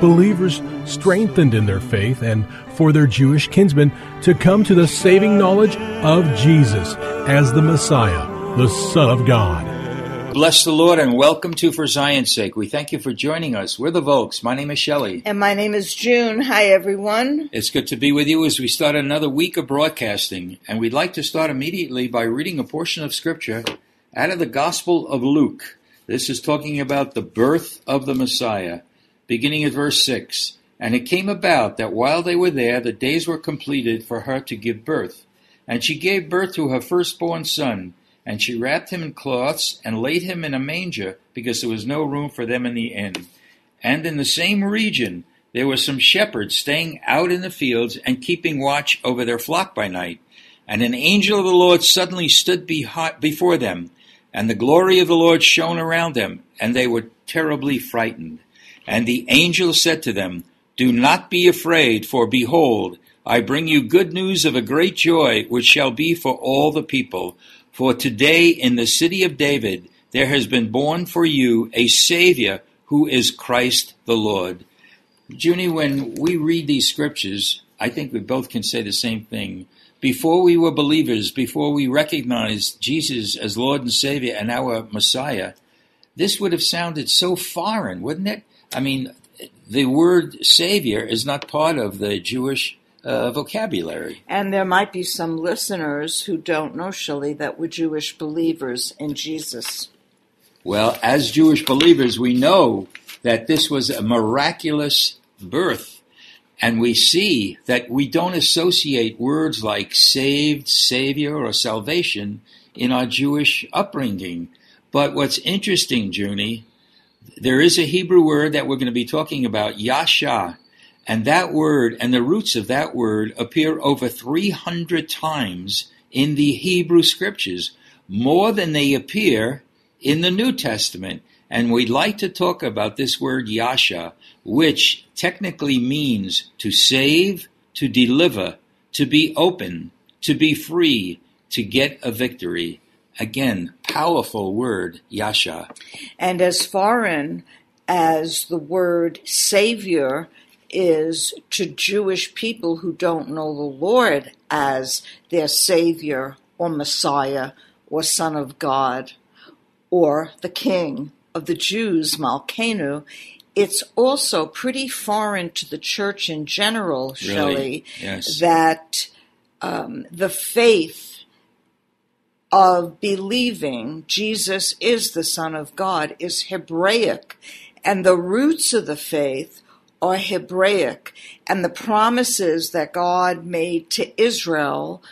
Believers strengthened in their faith and for their Jewish kinsmen to come to the saving knowledge of Jesus as the Messiah, the Son of God. Bless the Lord and welcome to For Zion's Sake. We thank you for joining us. We're the Volks. My name is Shelley. And my name is June. Hi, everyone. It's good to be with you as we start another week of broadcasting. And we'd like to start immediately by reading a portion of Scripture out of the Gospel of Luke. This is talking about the birth of the Messiah, beginning at verse 6. And it came about that while they were there, the days were completed for her to give birth. And she gave birth to her firstborn son. And she wrapped him in cloths and laid him in a manger because there was no room for them in the inn. And in the same region there were some shepherds staying out in the fields and keeping watch over their flock by night. And an angel of the Lord suddenly stood before them, and the glory of the Lord shone around them, and they were terribly frightened. And the angel said to them, Do not be afraid, for behold, I bring you good news of a great joy, which shall be for all the people. For today in the city of David there has been born for you a Savior who is Christ the Lord. Junie, when we read these scriptures, I think we both can say the same thing. Before we were believers, before we recognized Jesus as Lord and Savior and our Messiah, this would have sounded so foreign, wouldn't it? I mean, the word Savior is not part of the Jewish uh, vocabulary. And there might be some listeners who don't know, Shelley, that we're Jewish believers in Jesus. Well, as Jewish believers, we know that this was a miraculous birth. And we see that we don't associate words like saved, savior, or salvation in our Jewish upbringing. But what's interesting, Junie, there is a Hebrew word that we're going to be talking about, yasha, and that word and the roots of that word appear over 300 times in the Hebrew scriptures, more than they appear in the New Testament. And we'd like to talk about this word yasha, which technically means to save, to deliver, to be open, to be free, to get a victory. Again, powerful word, yasha. And as foreign as the word savior is to Jewish people who don't know the Lord as their Savior or Messiah or Son of God or the King of the Jews, Malkenu, it's also pretty foreign to the church in general, Really? Shelley, Yes. that um, the faith of believing Jesus is the Son of God is Hebraic, and the roots of the faith are Hebraic, and the promises that God made to Israel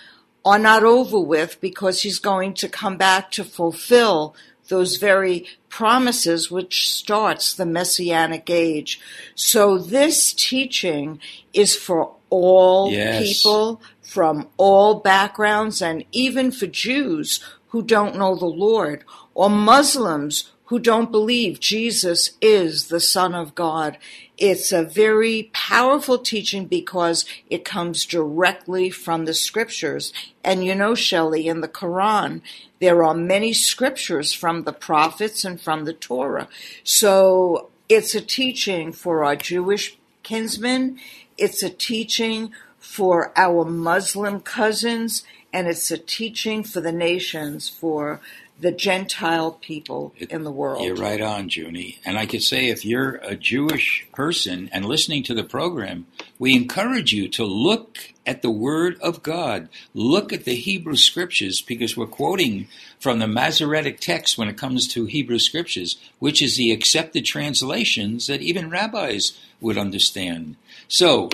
are not over with because he's going to come back to fulfill those very promises which starts the messianic age. So this teaching is for all Yes. people from all backgrounds and even for Jews who don't know the Lord or Muslims who don't believe Jesus is the Son of God. It's a very powerful teaching because it comes directly from the scriptures. And you know, Shelley, in the Quran, there are many scriptures from the prophets and from the Torah. So it's a teaching for our Jewish kinsmen. It's a teaching for our Muslim cousins, and it's a teaching for the nations, for the Gentile people in the world. You're right on, Junie. And I could say if you're a Jewish person and listening to the program, we encourage you to look at the Word of God. Look at the Hebrew Scriptures because we're quoting from the Masoretic text when it comes to Hebrew Scriptures, which is the accepted translations that even rabbis would understand. So,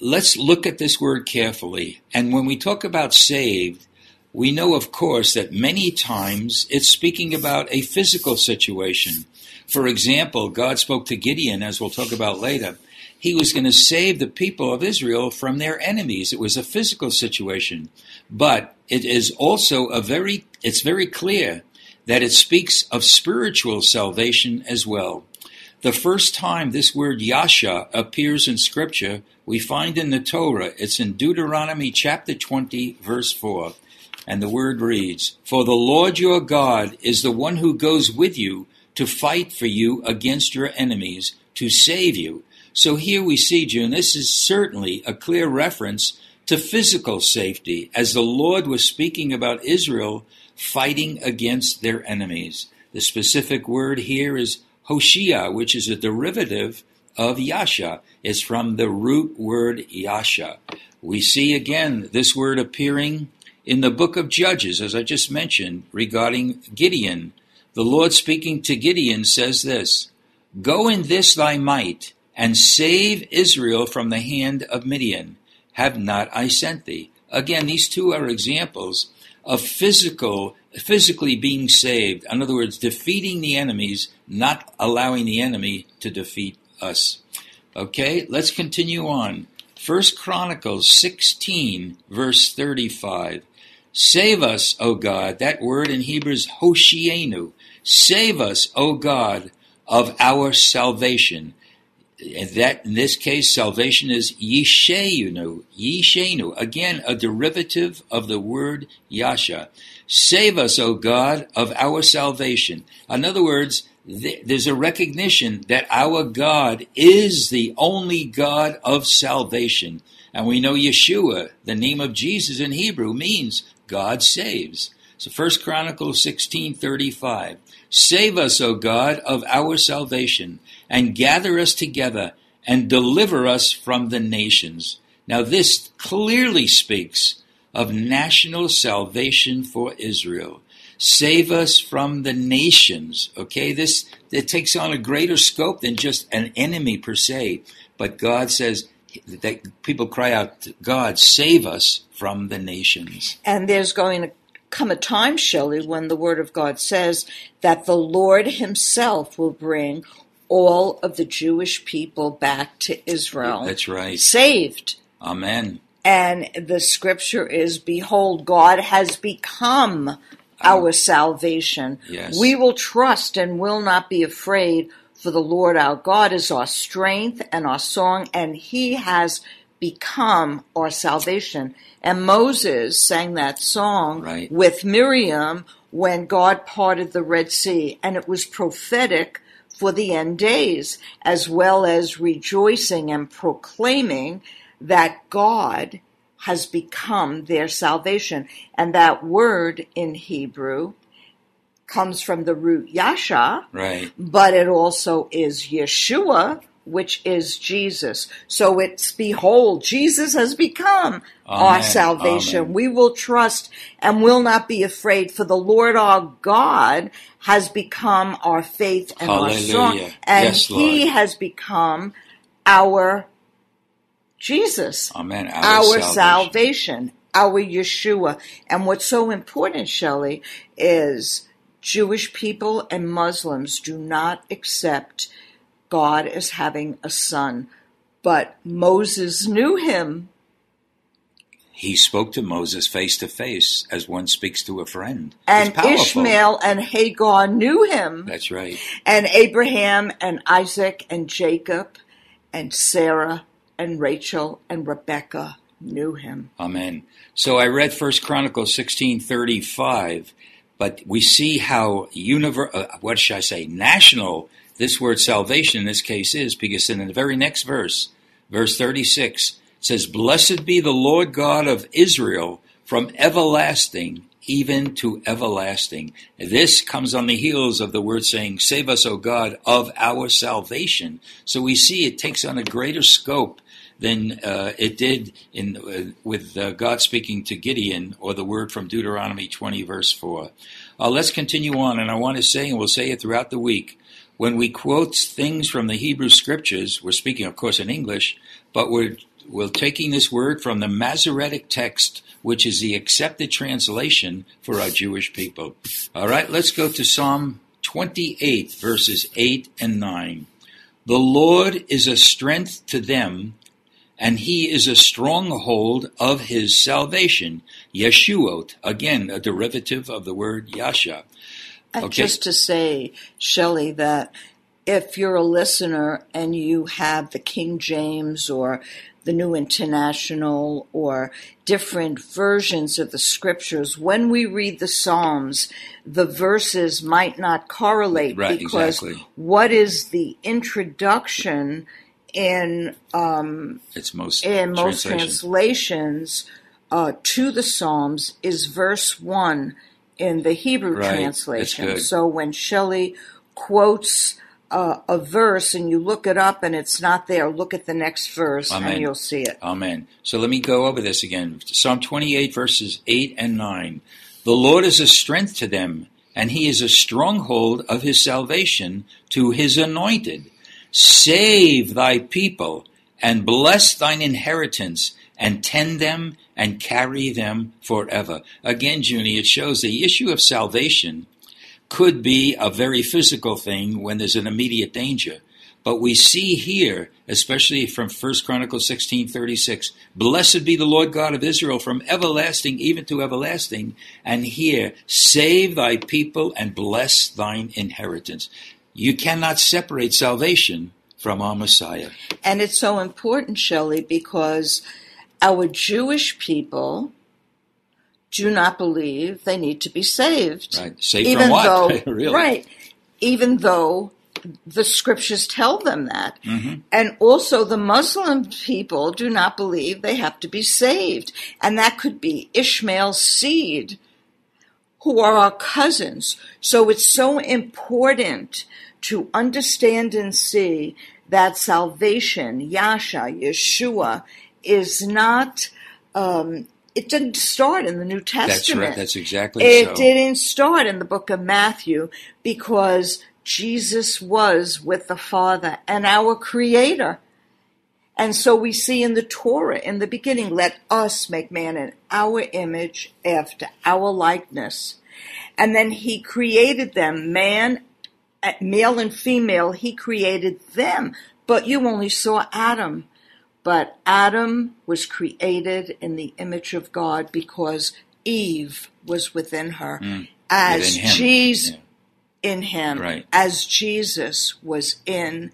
let's look at this word carefully. And when we talk about saved, we know, of course, that many times it's speaking about a physical situation. For example, God spoke to Gideon, as we'll talk about later. He was going to save the people of Israel from their enemies. It was a physical situation. But it is also a very, it's very clear that it speaks of spiritual salvation as well. The first time this word Yasha appears in Scripture, we find in the Torah. It's in Deuteronomy chapter 20, verse 4. And the word reads, For the Lord your God is the one who goes with you to fight for you against your enemies, to save you. So here we see, June, this is certainly a clear reference to physical safety, as the Lord was speaking about Israel fighting against their enemies. The specific word here is Hoshea, which is a derivative of Yasha. is from the root word Yasha. We see again this word appearing in the book of Judges, as I just mentioned, regarding Gideon. The Lord speaking to Gideon says this Go in this thy might, and save Israel from the hand of Midian. Have not I sent thee? Again, these two are examples of physical physically being saved. In other words, defeating the enemies, not allowing the enemy to defeat us. Okay, let's continue on. First Chronicles 16, verse 35. Save us, O God. That word in Hebrew is Hoshienu. Save us, O God, of our salvation. And that in this case, salvation is Yishayunu. Yishenu. Again, a derivative of the word Yasha. Save us, O God, of our salvation. In other words, there's a recognition that our God is the only God of salvation. And we know Yeshua, the name of Jesus in Hebrew, means God saves. So First Chronicles 16:35. Save us, O God, of our salvation, and gather us together and deliver us from the nations. Now this clearly speaks of national salvation for Israel. Save us from the nations. Okay, this it takes on a greater scope than just an enemy per se. But God says that people cry out, God, save us from the nations. And there's going to come a time, Shelley, when the Word of God says that the Lord Himself will bring all of the Jewish people back to Israel. That's right. Saved. Amen. And the scripture is Behold, God has become our ah. salvation. Yes. We will trust and will not be afraid, for the Lord our God is our strength and our song, and He has become our salvation. And Moses sang that song Right. with Miriam when God parted the Red Sea, and it was prophetic for the end days, as well as rejoicing and proclaiming that God has become their salvation. And that word in Hebrew comes from the root Yasha, Right. but it also is Yeshua, which is Jesus. So it's behold, Jesus has become our salvation. Amen. We will trust and will not be afraid, for the Lord our God has become our faith and our song. And Yes, he has become our Jesus Amen. Our, our salvation. salvation, our Yeshua. And what's so important, Shelley, is Jewish people and Muslims do not accept God as having a son. But Moses knew him. he spoke to Moses face to face as one speaks to a friend. And Ishmael and Hagar knew him. That's right. And Abraham and Isaac and Jacob and Sarah and Rachel and Rebekah knew him. Amen. So I read First Chronicles sixteen thirty five, but we see how univer- uh, what should I say national this word salvation in this case is because in the very next verse, verse thirty six says, "Blessed be the Lord God of Israel from everlasting." Even to everlasting. This comes on the heels of the word saying, Save us, O God, of our salvation. So we see it takes on a greater scope than uh, it did in uh, with uh, God speaking to Gideon or the word from Deuteronomy 20 verse 4. Uh, let's continue on, and I want to say, and we'll say it throughout the week, when we quote things from the Hebrew scriptures, we're speaking, of course, in English, but we're we're taking this word from the Masoretic text, which is the accepted translation for our Jewish people. All right, let's go to Psalm 28, verses 8 and 9. The Lord is a strength to them and he is a stronghold of his salvation. Yeshuot, again, a derivative of the word Yasha. Okay. just to say, Shelley, that if you're a listener and you have the King James or the New International or different versions of the scriptures, when we read the Psalms, the verses might not correlate Right, because exactly. what is the introduction in um, It's most in most translations. translations uh, to the Psalms is verse one in the Hebrew Right, translation. So when Shelley quotes uh, a verse and you look it up and it's not there, look at the next verse Amen. and you'll see it. Amen. So let me go over this again. Psalm 28, verses 8 and 9. The Lord is a strength to them, and he is a stronghold of his salvation to his anointed. Save thy people, and bless thine inheritance, and tend them, and carry them forever. Again, Junie, it shows the issue of salvation could be a very physical thing when there's an immediate danger. But we see here, especially from 1 Chronicles 16:36, blessed be the Lord God of Israel from everlasting even to everlasting, and here save thy people and bless thine inheritance. You cannot separate salvation from our Messiah. And it's so important, Shelley, because our Jewish people do not believe they need to be saved. Right. Saved even from what? though really? right even though the scriptures tell them that Mhm. and also the muslim people do not believe they have to be saved and that could be ishmael's seed who are our cousins so it's so important to understand and see that salvation yasha yeshua is not um, it didn't start in the New Testament. That's right. That's exactly It so. didn't start in the book of Matthew because Jesus was with the Father and our Creator. And so we see in the Torah in the beginning, let us make man in our image after our likeness. And then he created them, man, male and female, he created them. But you only saw Adam. But Adam was created in the image of God because Eve was within her. As Mm. Within. Jesus Yeah. in him, Right. as Jesus was in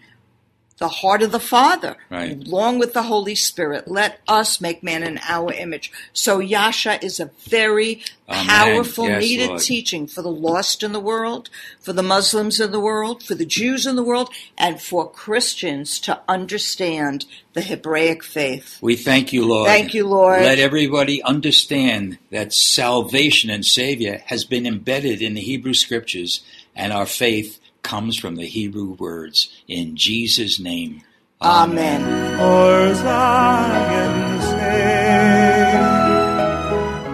the heart of the Father, Right. along with the Holy Spirit. Let us make man in our image. So Yasha is a very Amen. powerful, Yes, needed Lord. teaching for the lost in the world, for the Muslims in the world, for the Jews in the world, and for Christians to understand the Hebraic faith. We thank you, Lord. Thank you, Lord. Let everybody understand that salvation and Savior has been embedded in the Hebrew Scriptures, and our faith comes from the Hebrew words. In Jesus' name. Amen. For Zion's sake.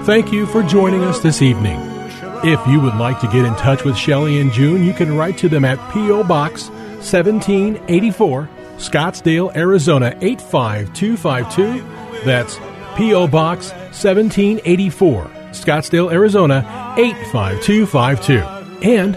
Thank you for joining us this evening. If you would like to get in touch with Shelley and June, you can write to them at P.O. Box 1784, Scottsdale, Arizona 85252. That's P.O. Box 1784, Scottsdale, Arizona 85252. And